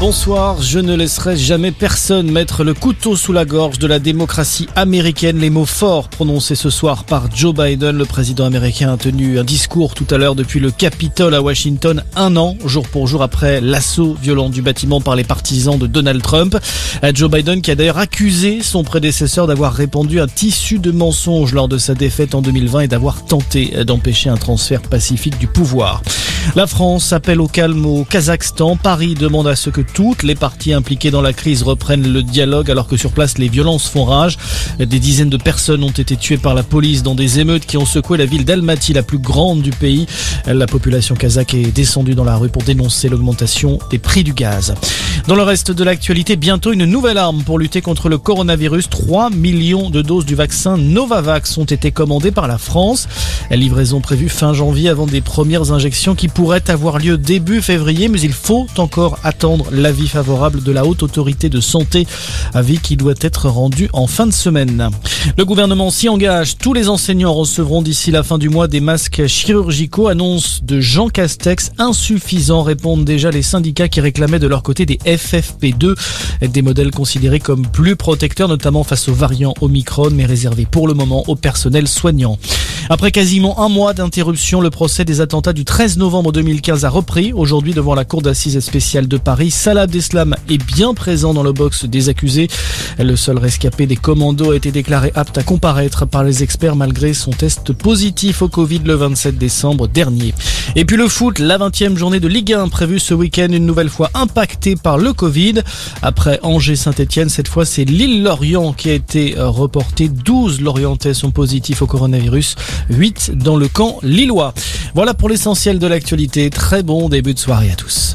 Bonsoir, je ne laisserai jamais personne mettre le couteau sous la gorge de la démocratie américaine. Les mots forts prononcés ce soir par Joe Biden, le président américain a tenu un discours tout à l'heure depuis le Capitole à Washington, un an, jour pour jour après l'assaut violent du bâtiment par les partisans de Donald Trump. Joe Biden qui a d'ailleurs accusé son prédécesseur d'avoir répandu un tissu de mensonges lors de sa défaite en 2020 et d'avoir tenté d'empêcher un transfert pacifique du pouvoir. La France appelle au calme au Kazakhstan. Paris demande à ce que toutes les parties impliquées dans la crise reprennent le dialogue alors que sur place les violences font rage. Des dizaines de personnes ont été tuées par la police dans des émeutes qui ont secoué la ville d'Almaty, la plus grande du pays. La population kazakh est descendue dans la rue pour dénoncer l'augmentation des prix du gaz. Dans le reste de l'actualité, bientôt une nouvelle arme pour lutter contre le coronavirus. 3 millions de doses du vaccin Novavax ont été commandées par la France. Livraison prévue fin janvier avant des premières injections pourraient avoir lieu début février, mais il faut encore attendre l'avis favorable de la haute autorité de santé, avis qui doit être rendu en fin de semaine. Le gouvernement s'y engage. Tous les enseignants recevront d'ici la fin du mois des masques chirurgicaux. Annonce de Jean Castex insuffisant, répondent déjà les syndicats qui réclamaient de leur côté des FFP2, des modèles considérés comme plus protecteurs, notamment face aux variants Omicron, mais réservés pour le moment au personnel soignant. Après quasiment un mois d'interruption, le procès des attentats du 13 novembre 2015 a repris. Aujourd'hui, devant la cour d'assises spéciale de Paris, Salah Abdeslam est bien présent dans le box des accusés. Le seul rescapé des commandos a été déclaré apte à comparaître par les experts malgré son test positif au Covid le 27 décembre dernier. Et puis le foot, la 20e journée de Ligue 1 prévue ce week-end, une nouvelle fois impactée par le Covid. Après Angers-Saint-Etienne, cette fois c'est Lille-Lorient qui a été reporté. 12 Lorientais sont positifs au coronavirus. 8 dans le camp lillois. Voilà pour l'essentiel de l'actualité. Très bon début de soirée à tous.